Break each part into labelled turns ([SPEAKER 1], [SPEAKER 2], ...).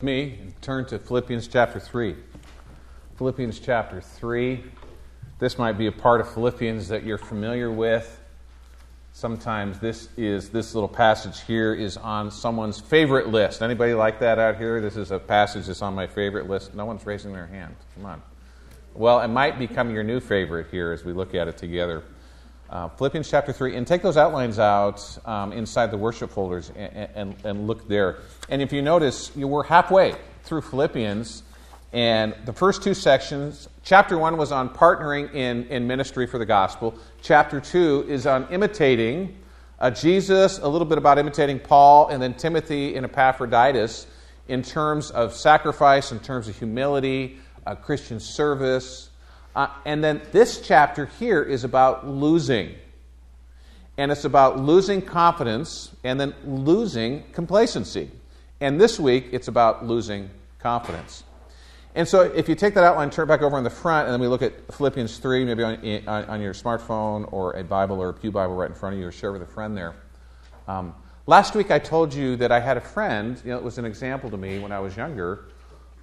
[SPEAKER 1] me turn to Philippians chapter 3. Philippians chapter 3. This might be a part of Philippians that you're familiar with. Sometimes this is this little passage here is on someone's favorite list. Anybody like that out here? This is a passage that's on my favorite list. No one's raising their hand. Come on. Well, it might become your new favorite here as we look at it together. Uh, Philippians chapter 3, and take those outlines out um, inside the worship folders and, and, and, look there. And if you notice, you were halfway through Philippians, and the first two sections, chapter 1 was on partnering in, in ministry for the gospel, chapter 2 is on imitating uh, Jesus, a little bit about imitating Paul, and then Timothy and Epaphroditus in terms of sacrifice, in terms of humility, uh, Christian service, uh, and then this chapter here is about losing. And it's about losing confidence and then losing complacency. And this week, it's about losing confidence. And so, if you take that outline, turn back over on the front, and then we look at Philippians 3, maybe on, on, on your smartphone or a Bible or a Pew Bible right in front of you, or share with a friend there. Um, last week, I told you that I had a friend, you know, it was an example to me when I was younger,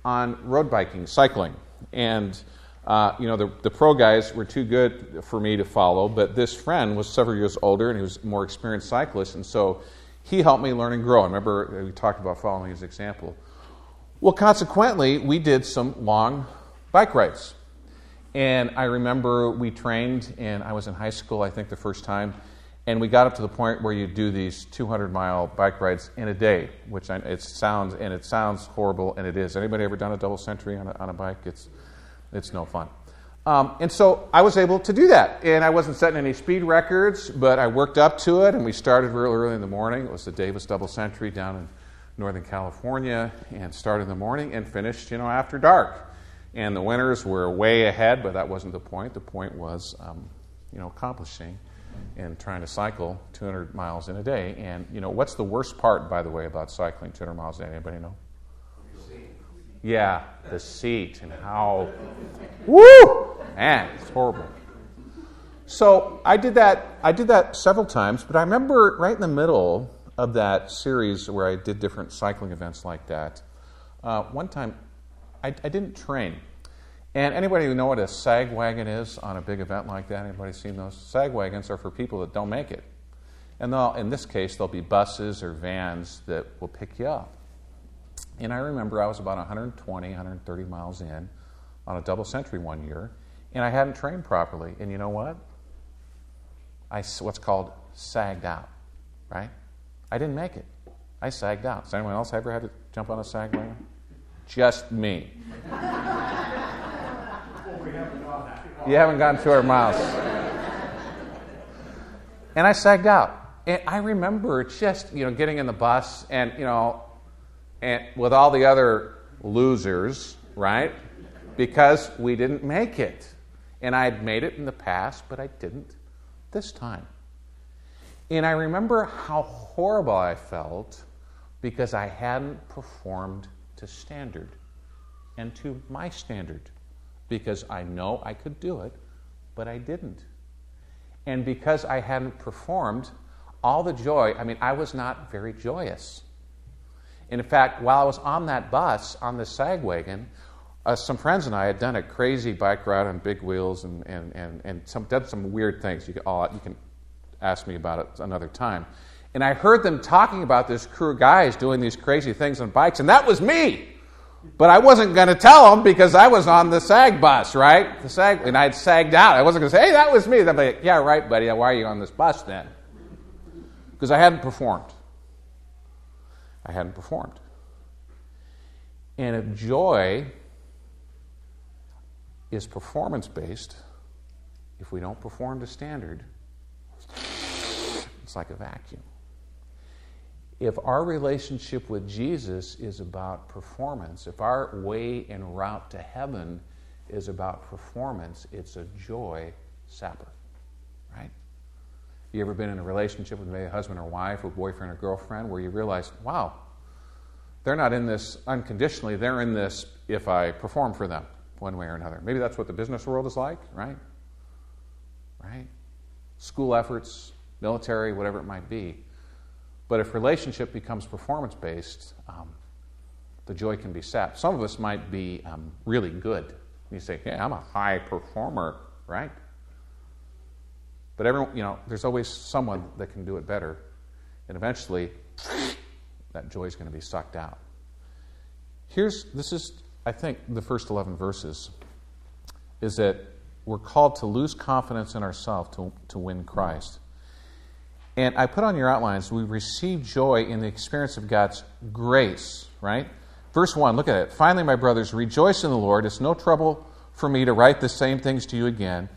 [SPEAKER 1] on road biking, cycling. And uh, you know, the, the pro guys were too good for me to follow, but this friend was several years older and he was a more experienced cyclist, and so he helped me learn and grow. I remember we talked about following his example. Well, consequently, we did some long bike rides. And I remember we trained, and I was in high school, I think, the first time, and we got up to the point where you do these 200 mile bike rides in a day, which I, it sounds and it sounds horrible, and it is. Anybody ever done a double century on a, on a bike? It's it's no fun. Um, and so I was able to do that. And I wasn't setting any speed records, but I worked up to it, and we started real early in the morning. It was the Davis Double Century down in Northern California, and started in the morning and finished, you know, after dark. And the winners were way ahead, but that wasn't the point. The point was, um, you know, accomplishing and trying to cycle 200 miles in a day. And, you know, what's the worst part, by the way, about cycling 200 miles a day? Anybody know? Yeah, the seat and how, woo, man, it's horrible. So I did that. I did that several times, but I remember right in the middle of that series where I did different cycling events like that. Uh, one time, I, I, didn't train. And anybody who know what a sag wagon is on a big event like that? Anybody seen those? Sag wagons are for people that don't make it. And in this case, there'll be buses or vans that will pick you up. And I remember I was about 120, 130 miles in on a double century one year, and I hadn't trained properly. And you know what? I what's called sagged out, right? I didn't make it. I sagged out. Has anyone else ever had to jump on a sag wagon? Just me. you haven't gone 200 miles. And I sagged out. And I remember just, you know, getting in the bus and, you know, and with all the other losers, right? Because we didn't make it. And I had made it in the past, but I didn't this time. And I remember how horrible I felt because I hadn't performed to standard and to my standard because I know I could do it, but I didn't. And because I hadn't performed, all the joy, I mean, I was not very joyous. And in fact, while I was on that bus, on the sag wagon, uh, some friends and I had done a crazy bike ride on big wheels and, and, and, and some, done some weird things. You can, all, you can ask me about it another time. And I heard them talking about this crew of guys doing these crazy things on bikes, and that was me. But I wasn't going to tell them because I was on the sag bus, right? The sag, and I'd sagged out. I wasn't going to say, hey, that was me. They'd be like, yeah, right, buddy. Why are you on this bus then? Because I hadn't performed. I hadn't performed. And if joy is performance based, if we don't perform to standard, it's like a vacuum. If our relationship with Jesus is about performance, if our way and route to heaven is about performance, it's a joy sapper, right? You ever been in a relationship with maybe a husband or wife, or boyfriend or girlfriend, where you realize, wow, they're not in this unconditionally, they're in this if I perform for them one way or another. Maybe that's what the business world is like, right? Right? School efforts, military, whatever it might be. But if relationship becomes performance based, um, the joy can be sapped. Some of us might be um, really good. You say, "Yeah, I'm a high performer," right? But everyone, you know, there's always someone that can do it better, and eventually, that joy is going to be sucked out. Here's this is, I think, the first 11 verses is that we're called to lose confidence in ourselves to, to win Christ. And I put on your outlines, we receive joy in the experience of God's grace, right? Verse 1, look at it. Finally, my brothers, rejoice in the Lord. It's no trouble for me to write the same things to you again,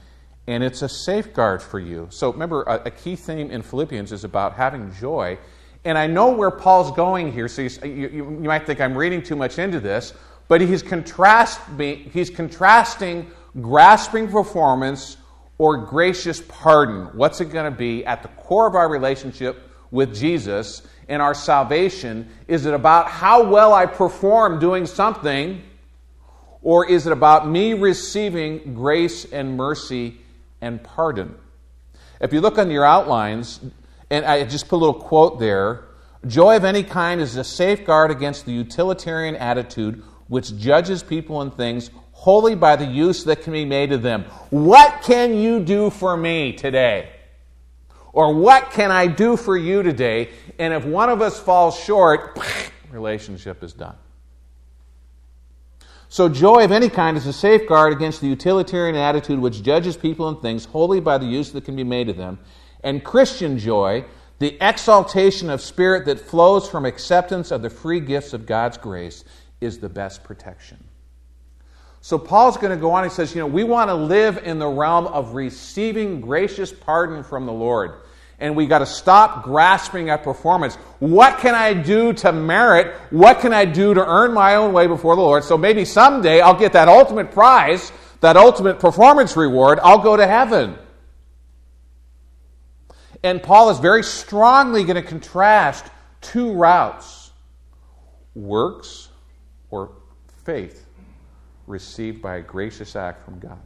[SPEAKER 1] and it's a safeguard for you. So remember, a, a key theme in Philippians is about having joy. And I know where Paul's going here, so you, you, you might think I'm reading too much into this, but he's, contrast, he's contrasting grasping performance or gracious pardon. What's it going to be at the core of our relationship with Jesus and our salvation? Is it about how well I perform doing something, or is it about me receiving grace and mercy and pardon? If you look on your outlines, and I just put a little quote there joy of any kind is a safeguard against the utilitarian attitude which judges people and things wholly by the use that can be made of them. What can you do for me today? Or what can I do for you today? And if one of us falls short, relationship is done. So, joy of any kind is a safeguard against the utilitarian attitude which judges people and things wholly by the use that can be made of them. And Christian joy, the exaltation of spirit that flows from acceptance of the free gifts of God's grace, is the best protection. So Paul's going to go on. He says, you know, we want to live in the realm of receiving gracious pardon from the Lord. And we got to stop grasping at performance. What can I do to merit? What can I do to earn my own way before the Lord? So maybe someday I'll get that ultimate prize, that ultimate performance reward. I'll go to heaven. And Paul is very strongly going to contrast two routes works or faith received by a gracious act from God.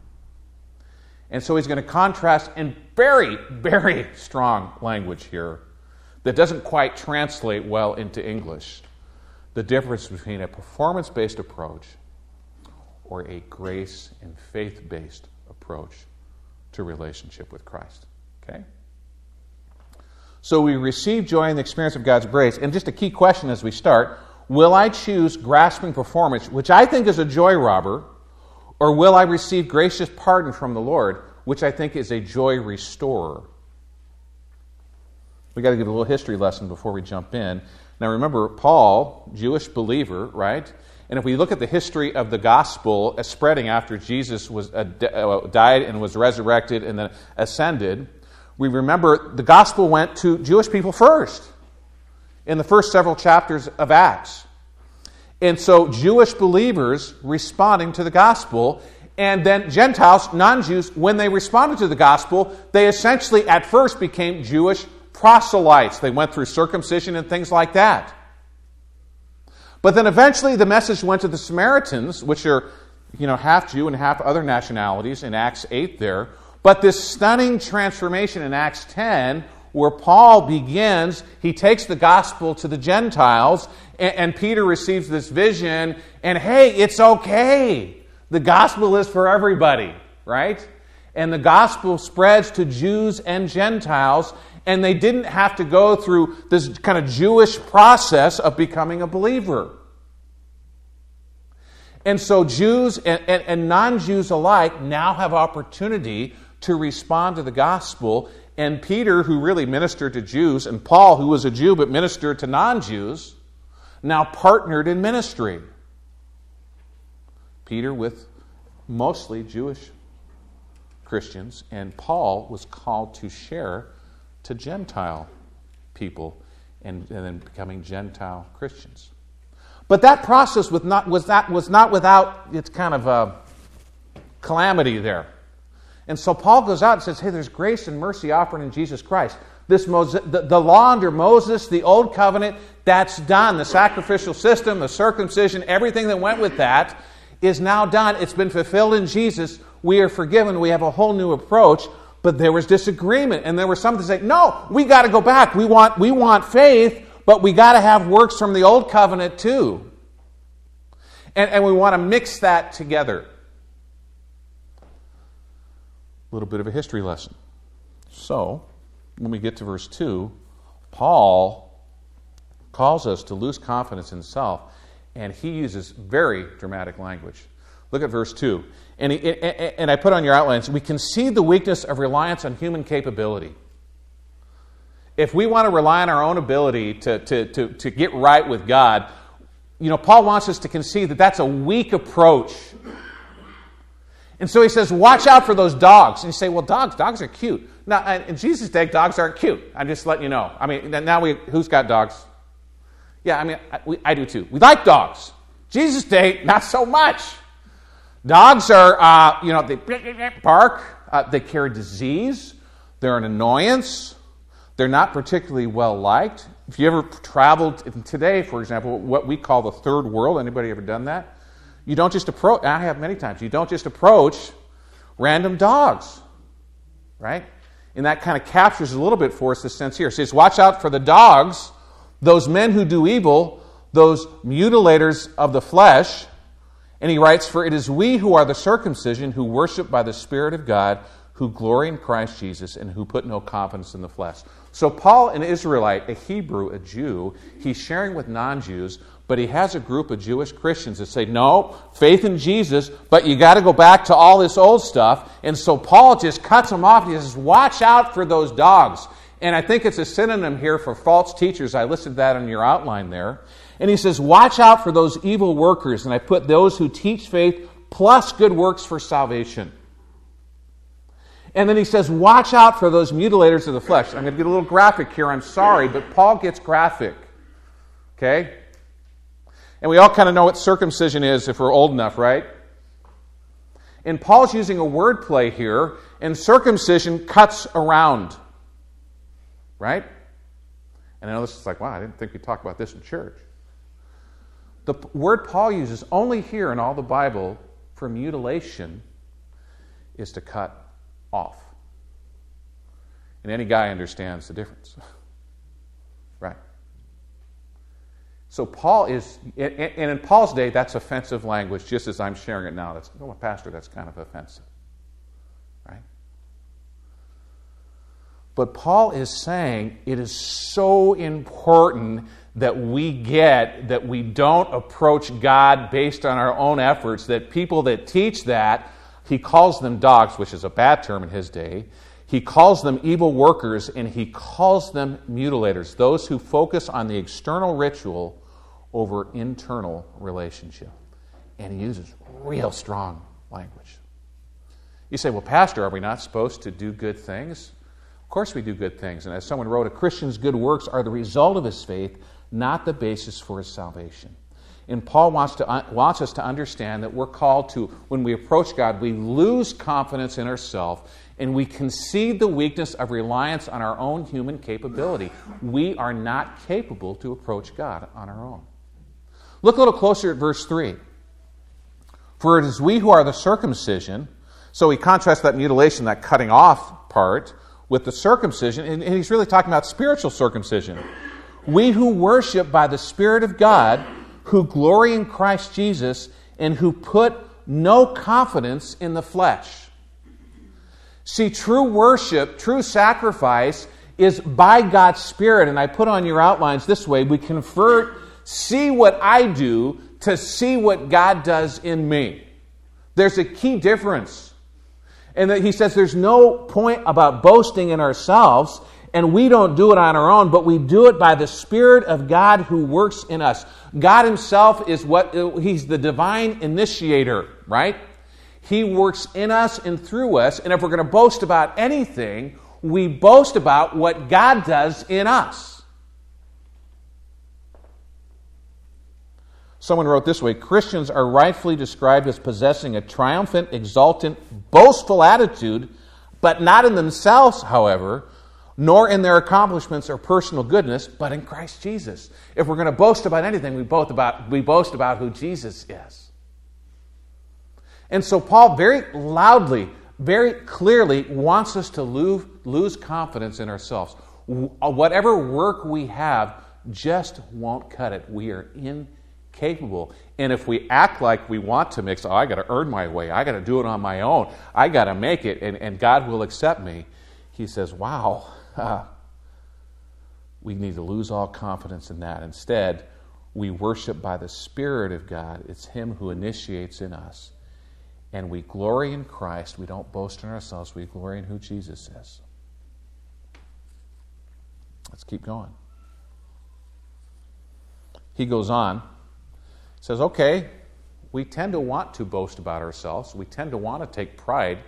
[SPEAKER 1] And so he's going to contrast in very, very strong language here that doesn't quite translate well into English the difference between a performance based approach or a grace and faith based approach to relationship with Christ. Okay? So we receive joy in the experience of God's grace. And just a key question as we start Will I choose grasping performance, which I think is a joy robber, or will I receive gracious pardon from the Lord, which I think is a joy restorer? We got to give a little history lesson before we jump in. Now remember, Paul, Jewish believer, right? And if we look at the history of the gospel as spreading after Jesus was uh, uh, died and was resurrected and then ascended, we remember the gospel went to Jewish people first in the first several chapters of Acts. And so, Jewish believers responding to the gospel, and then Gentiles, non Jews, when they responded to the gospel, they essentially at first became Jewish proselytes. They went through circumcision and things like that. But then eventually the message went to the Samaritans, which are, you know, half Jew and half other nationalities in Acts 8 there. But this stunning transformation in Acts 10 where Paul begins, he takes the gospel to the Gentiles, and, and, Peter receives this vision, and hey, it's okay. The gospel is for everybody, right? And the gospel spreads to Jews and Gentiles, and they didn't have to go through this kind of Jewish process of becoming a believer. And so Jews and, and, and non Jews alike now have opportunity to respond to the gospel and Peter, who really ministered to Jews, and Paul, who was a Jew but ministered to non Jews, now partnered in ministry. Peter with mostly Jewish Christians, and Paul was called to share to Gentile people and, and then becoming Gentile Christians. But that process was not, was, was not without its kind of a calamity there. And so Paul goes out and says, hey, there's grace and mercy offered in Jesus Christ. This Moses, the, the law under Moses, the old covenant, that's done. The sacrificial system, the circumcision, everything that went with that is now done. It's been fulfilled in Jesus. We are forgiven. We have a whole new approach. But there was disagreement, and there were some that say, no, we got to go back. We want, we want faith, but we got to have works from the old covenant too. And, and we want to mix that together. A little bit of a history lesson. So, when we get to verse 2, Paul calls us to lose confidence in self, and he uses very dramatic language. Look at verse 2. And, he, and I put on your outlines, we concede the weakness of reliance on human capability. If we want to rely on our own ability to, to, to, to get right with God, you know, Paul wants us to concede that that's a weak approach. And so he says, watch out for those dogs. And you say, well, dogs, dogs are cute. Now, in Jesus' day, dogs aren't cute. I'm just letting you know. I mean, now we, who's got dogs? Yeah, I mean, I, we, I do too. We like dogs. Jesus' day, not so much. Dogs are, uh, you know, they bark, uh, they carry disease, they're an annoyance, they're not particularly well liked. If you ever traveled today, for example, what we call the third world, anybody ever done that? You don't just approach, I have many times, you don't just approach random dogs, right? And that kind of captures a little bit for us the sense here. It says, watch out for the dogs, those men who do evil, those mutilators of the flesh. And he writes, For it is we who are the circumcision, who worship by the Spirit of God, who glory in Christ Jesus, and who put no confidence in the flesh. So, Paul, an Israelite, a Hebrew, a Jew, he's sharing with non Jews, but he has a group of Jewish Christians that say, no, faith in Jesus, but you got to go back to all this old stuff. And so Paul just cuts them off. He says, watch out for those dogs. And I think it's a synonym here for false teachers. I listed that in your outline there. And he says, watch out for those evil workers. And I put those who teach faith plus good works for salvation. And then he says, Watch out for those mutilators of the flesh. I'm going to get a little graphic here. I'm sorry, but Paul gets graphic. Okay? And we all kind of know what circumcision is if we're old enough, right? And Paul's using a word play here, and circumcision cuts around. Right? And I know this is like, wow, I didn't think we talked about this in church. The word Paul uses only here in all the Bible for mutilation is to cut off. And any guy understands the difference. right? So Paul is, and in Paul's day, that's offensive language, just as I'm sharing it now. That's, oh, pastor, that's kind of offensive. Right? But Paul is saying it is so important that we get that we don't approach God based on our own efforts, that people that teach that he calls them dogs, which is a bad term in his day. He calls them evil workers and he calls them mutilators, those who focus on the external ritual over internal relationship. And he uses real strong language. You say, well, Pastor, are we not supposed to do good things? Of course we do good things. And as someone wrote, a Christian's good works are the result of his faith, not the basis for his salvation. And Paul wants, to, uh, wants us to understand that we're called to, when we approach God, we lose confidence in ourselves and we concede the weakness of reliance on our own human capability. We are not capable to approach God on our own. Look a little closer at verse 3. For it is we who are the circumcision. So he contrasts that mutilation, that cutting off part, with the circumcision, and he's really talking about spiritual circumcision. We who worship by the Spirit of God who glory in Christ Jesus and who put no confidence in the flesh. See, true worship, true sacrifice is by God's Spirit. And I put on your outlines this way we convert, see what I do to see what God does in me. There's a key difference. And that he says there's no point about boasting in ourselves, and we don't do it on our own, but we do it by the Spirit of God who works in us. God Himself is what, He's the divine initiator, right? He works in us and through us, and if we're going to boast about anything, we boast about what God does in us. Someone wrote this way Christians are rightfully described as possessing a triumphant, exultant, boastful attitude, but not in themselves, however, nor in their accomplishments or personal goodness, but in Christ Jesus. If we're going to boast about anything, we, both about, we boast about who Jesus is. And so Paul very loudly, very clearly wants us to lose, lose confidence in ourselves. Uh, whatever work we have just won't cut it. We are capable. And if we act like we want to mix, oh, I got to earn my way, I got to do it on my own, I got to make it, and, and God will accept me, he says, wow, uh, we need to lose all confidence in that. Instead, we worship by the Spirit of God. It's Him who initiates in us. And we glory in Christ. We don't boast in ourselves, we glory in who Jesus is. Let's keep going. He goes on, says, okay, we tend to want to boast about ourselves. We tend to want to take pride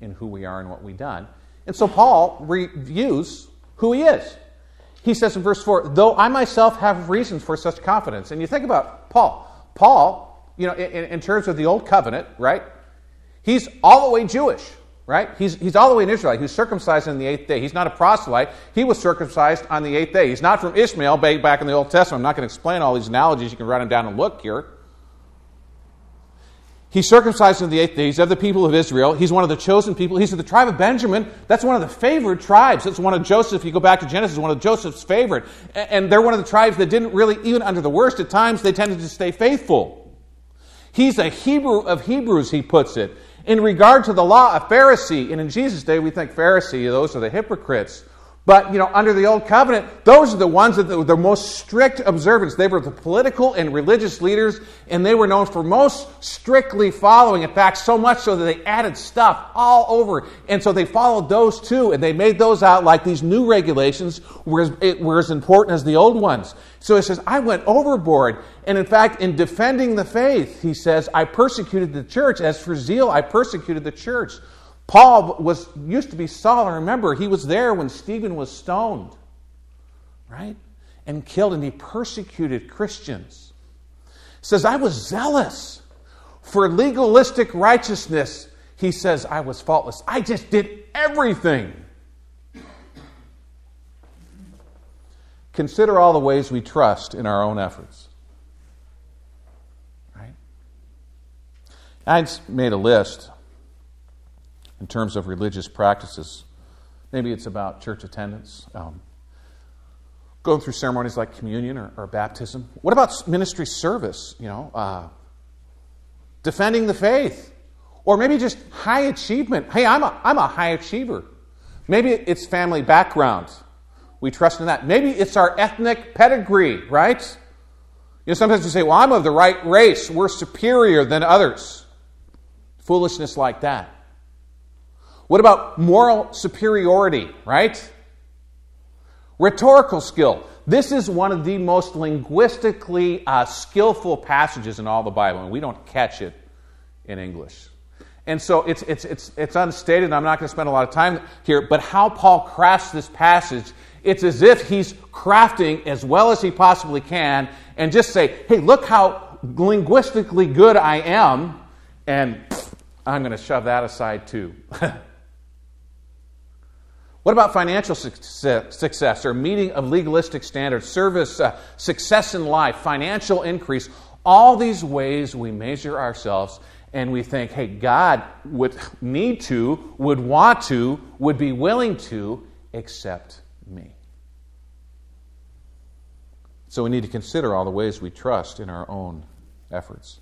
[SPEAKER 1] in who we are and what we've done. And so Paul reviews who he is. He says in verse 4, though I myself have reasons for such confidence. And you think about Paul. Paul, you know, in, in terms of the old covenant, right? He's all the way Jewish, right? He's, he's all the way an Israelite. He's circumcised on the eighth day. He's not a proselyte. He was circumcised on the eighth day. He's not from Ishmael back in the Old Testament. I'm not going to explain all these analogies. You can write them down and look here. He's circumcised on the eighth day. He's of the people of Israel. He's one of the chosen people. He's of the tribe of Benjamin. That's one of the favored tribes. That's one of Joseph. You go back to Genesis, one of Joseph's favorite. And they're one of the tribes that didn't really, even under the worst at times, they tended to stay faithful. He's a Hebrew of Hebrews, he puts it. In regard to the law, a Pharisee. And in Jesus' day, we think Pharisee, those are the hypocrites. But, you know, under the Old Covenant, those are the ones that were the most strict observance. They were the political and religious leaders, and they were known for most strictly following. In fact, so much so that they added stuff all over. And so they followed those too, and they made those out like these new regulations were as, were as important as the old ones. So he says, I went overboard. And in fact, in defending the faith, he says, I persecuted the church. As for zeal, I persecuted the church. Paul was used to be Saul. Remember he was there when Stephen was stoned, right? And killed, and he persecuted Christians. He says, I was zealous for legalistic righteousness. He says, I was faultless. I just did everything. Consider all the ways we trust in our own efforts. Right? I made a list in terms of religious practices. Maybe it's about church attendance, um, going through ceremonies like communion or, or, baptism. What about ministry service? You know, uh, defending the faith, or maybe just high achievement. Hey, I'm a, I'm a high achiever. Maybe it's family background. We trust in that. Maybe it's our ethnic pedigree, right? You know, sometimes we say, well, I'm of the right race. We're superior than others. Foolishness like that. What about moral superiority, right? Rhetorical skill. This is one of the most linguistically uh, skillful passages in all the Bible, and we don't catch it in English. And so it's, it's, it's, it's unstated, I'm not going to spend a lot of time here, but how Paul crafts this passage, it's as if he's crafting as well as he possibly can and just say, hey, look how linguistically good I am, and I'm going to shove that aside too. What about financial success or meeting of legalistic standards, service, uh, success in life, financial increase? All these ways we measure ourselves and we think, hey, God would need to, would want to, would be willing to accept me. So we need to consider all the ways we trust in our own efforts.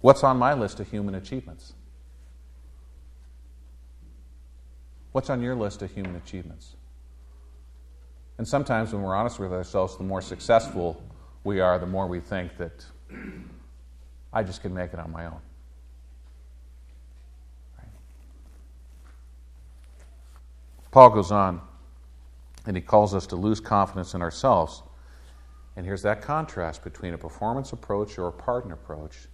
[SPEAKER 1] What's on my list of human achievements? What's on your list of human achievements? And sometimes when we're honest with ourselves, the more successful we are, the more we think that I just can make it on my own. Paul goes on and he calls us to lose confidence in ourselves. And here's that contrast between a performance approach or a pardon approach,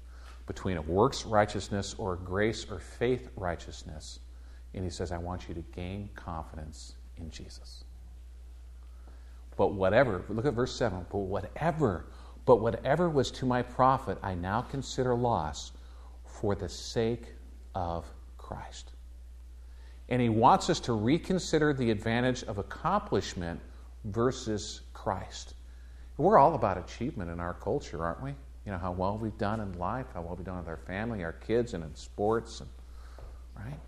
[SPEAKER 1] between a works righteousness or grace or faith righteousness and he says, I want you to gain confidence in Jesus. But whatever, look at verse 7, but whatever, but whatever was to my profit, I now consider loss for the sake of Christ. And he wants us to reconsider the advantage of accomplishment versus Christ. We're all about achievement in our culture, aren't we? You know, how well we've done in life, how well we've done with our family, our kids, and in sports, and, right?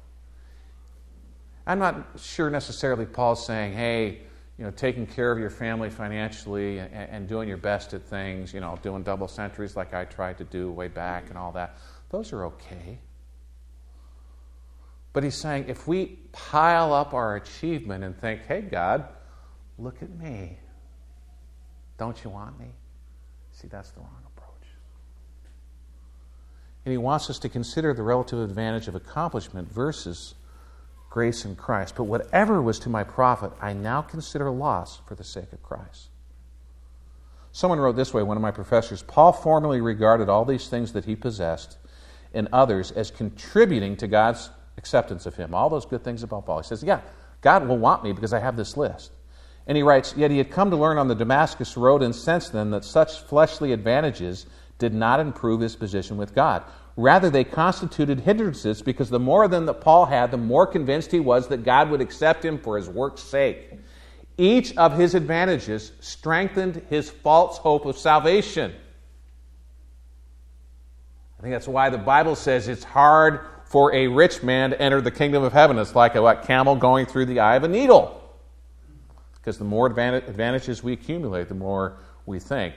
[SPEAKER 1] I'm not sure necessarily Paul's saying, hey, you know, taking care of your family financially and, and, doing your best at things, you know, doing double centuries like I tried to do way back and all that, those are okay. But he's saying if we pile up our achievement and think, hey, God, look at me, don't you want me? See, that's the wrong approach. And he wants us to consider the relative advantage of accomplishment versus grace in Christ. But whatever was to my profit, I now consider loss for the sake of Christ. Someone wrote this way, one of my professors Paul formerly regarded all these things that he possessed and others as contributing to God's acceptance of him. All those good things about Paul. He says, Yeah, God will want me because I have this list. And he writes, Yet he had come to learn on the Damascus road and since then that such fleshly advantages did not improve his position with God. Rather, they constituted hindrances because the more of them that Paul had, the more convinced he was that God would accept him for his work's sake. Each of his advantages strengthened his false hope of salvation. I think that's why the Bible says it's hard for a rich man to enter the kingdom of heaven. It's like a what, camel going through the eye of a needle. Because the more advantages we accumulate, the more we think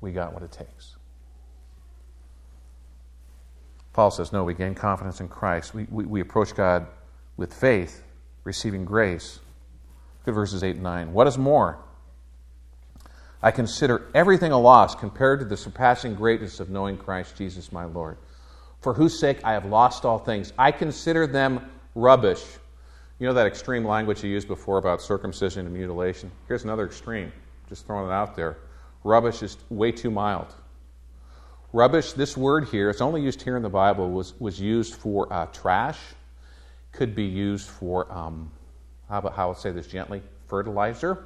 [SPEAKER 1] we got what it takes. Paul says, no, we gain confidence in Christ. We, we, we approach God with faith, receiving grace. Look at verses 8 and 9. What is more? I consider everything a loss compared to the surpassing greatness of knowing Christ Jesus my Lord, for whose sake I have lost all things. I consider them rubbish. You know that extreme language you used before about circumcision and mutilation? Here's another extreme, just throwing it out there. Rubbish is way too mild. Rubbish, this word here, it's only used here in the Bible, was, was used for uh, trash, could be used for, um, how about how I say this gently, fertilizer.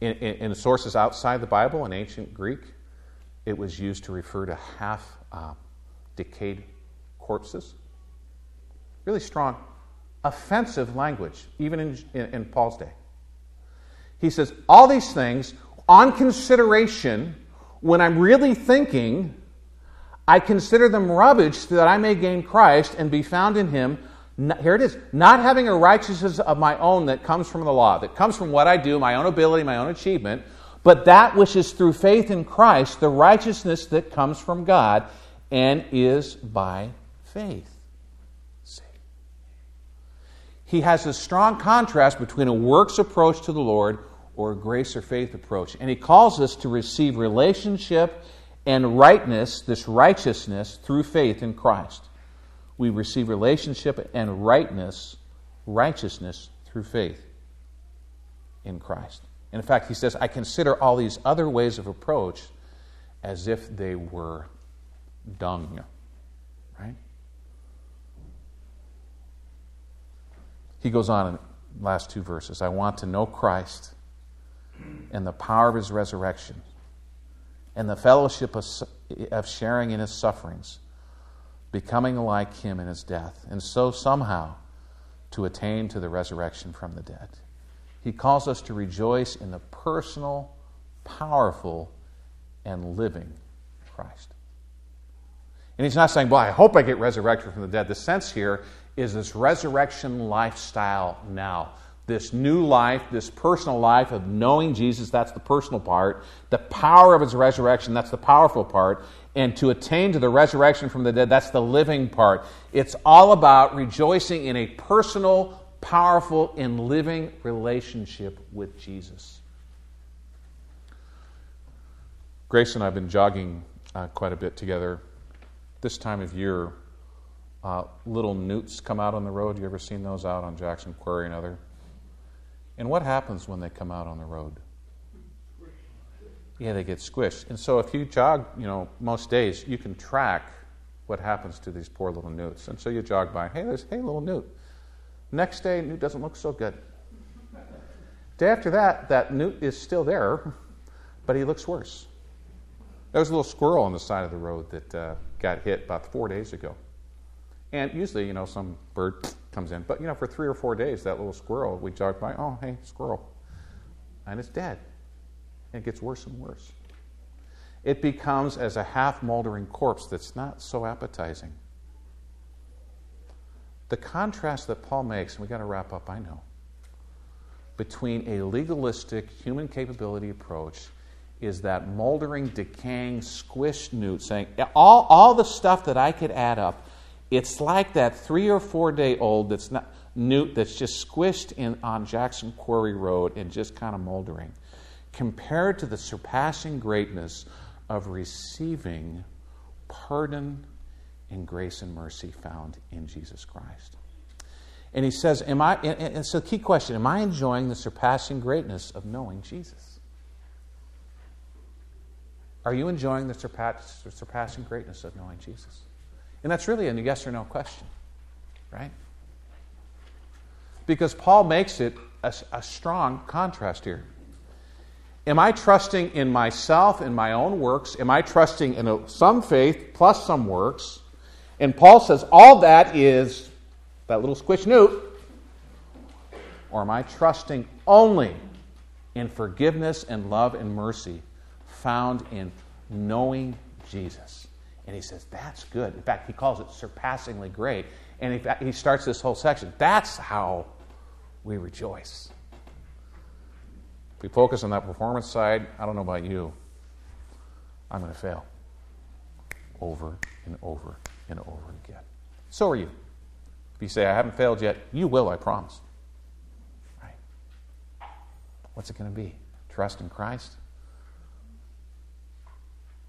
[SPEAKER 1] In, in, in, sources outside the Bible, in ancient Greek, it was used to refer to half uh, decayed corpses. Really strong, offensive language, even in, in Paul's day. He says, All these things, on consideration, when I'm really thinking, I consider them rubbish so that I may gain Christ and be found in Him. Here it is not having a righteousness of my own that comes from the law, that comes from what I do, my own ability, my own achievement, but that which is through faith in Christ, the righteousness that comes from God and is by faith. See? He has a strong contrast between a works approach to the Lord or a grace or faith approach. And he calls us to receive relationship and rightness, this righteousness, through faith in Christ. We receive relationship and rightness, righteousness through faith in Christ. And in fact, he says, I consider all these other ways of approach as if they were dung. Right? He goes on in the last two verses. I want to know Christ and the power of his resurrection and the fellowship of, of sharing in his sufferings, becoming like him in his death, and so somehow to attain to the resurrection from the dead. He calls us to rejoice in the personal, powerful, and living Christ. And he's not saying, Well, I hope I get resurrected from the dead. The sense here is this resurrection lifestyle now this new life, this personal life of knowing Jesus, that's the personal part. The power of his resurrection, that's the powerful part. And to attain to the resurrection from the dead, that's the living part. It's all about rejoicing in a personal, powerful, and living relationship with Jesus. Grace and I have been jogging uh, quite a bit together. This time of year, uh, little newts come out on the road. You ever seen those out on Jackson Quarry and other? And what happens when they come out on the road? Yeah, they get squished. And so if you jog, you know, most days, you can track what happens to these poor little newts. And so you jog by, hey, there's, hey, little newt. Next day, newt doesn't look so good. Day after that, that newt is still there, but he looks worse. There was a little squirrel on the side of the road that uh, got hit about four days ago. And usually, you know, some bird comes in. But, you know, for three or four days, that little squirrel, we jog by, oh, hey, squirrel. And it's dead. And it gets worse and worse. It becomes as a half moldering corpse that's not so appetizing. The contrast that Paul makes, and we've got to wrap up, I know. between a legalistic human capability approach is that moldering, decaying, squished newt saying, all, all the stuff that I could add up, it's like that three or four day old that's not newt that's just squished in on Jackson Quarry Road and just kind of moldering, compared to the surpassing greatness of receiving pardon and grace and mercy found in Jesus Christ. And he says, Am I, and, so key question, am I enjoying the surpassing greatness of knowing Jesus? Are you enjoying the surpass, surpassing greatness of knowing Jesus? And that's really a yes or no question, right? Because Paul makes it a, a strong contrast here. Am I trusting in myself, in my own works? Am I trusting in a, some faith plus some works? And Paul says all that is that little squish newt. Or am I trusting only in forgiveness and love and mercy found in knowing Jesus? And he says, that's good. In fact, he calls it surpassingly great. And he starts this whole section. That's how we rejoice. If we focus on that performance side, I don't know about you, I'm going to fail over and over and over again. So are you. If you say, I haven't failed yet, you will, I promise. Right? What's it going to be? Trust in Christ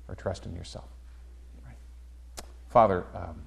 [SPEAKER 1] or trust in yourself? Father, um,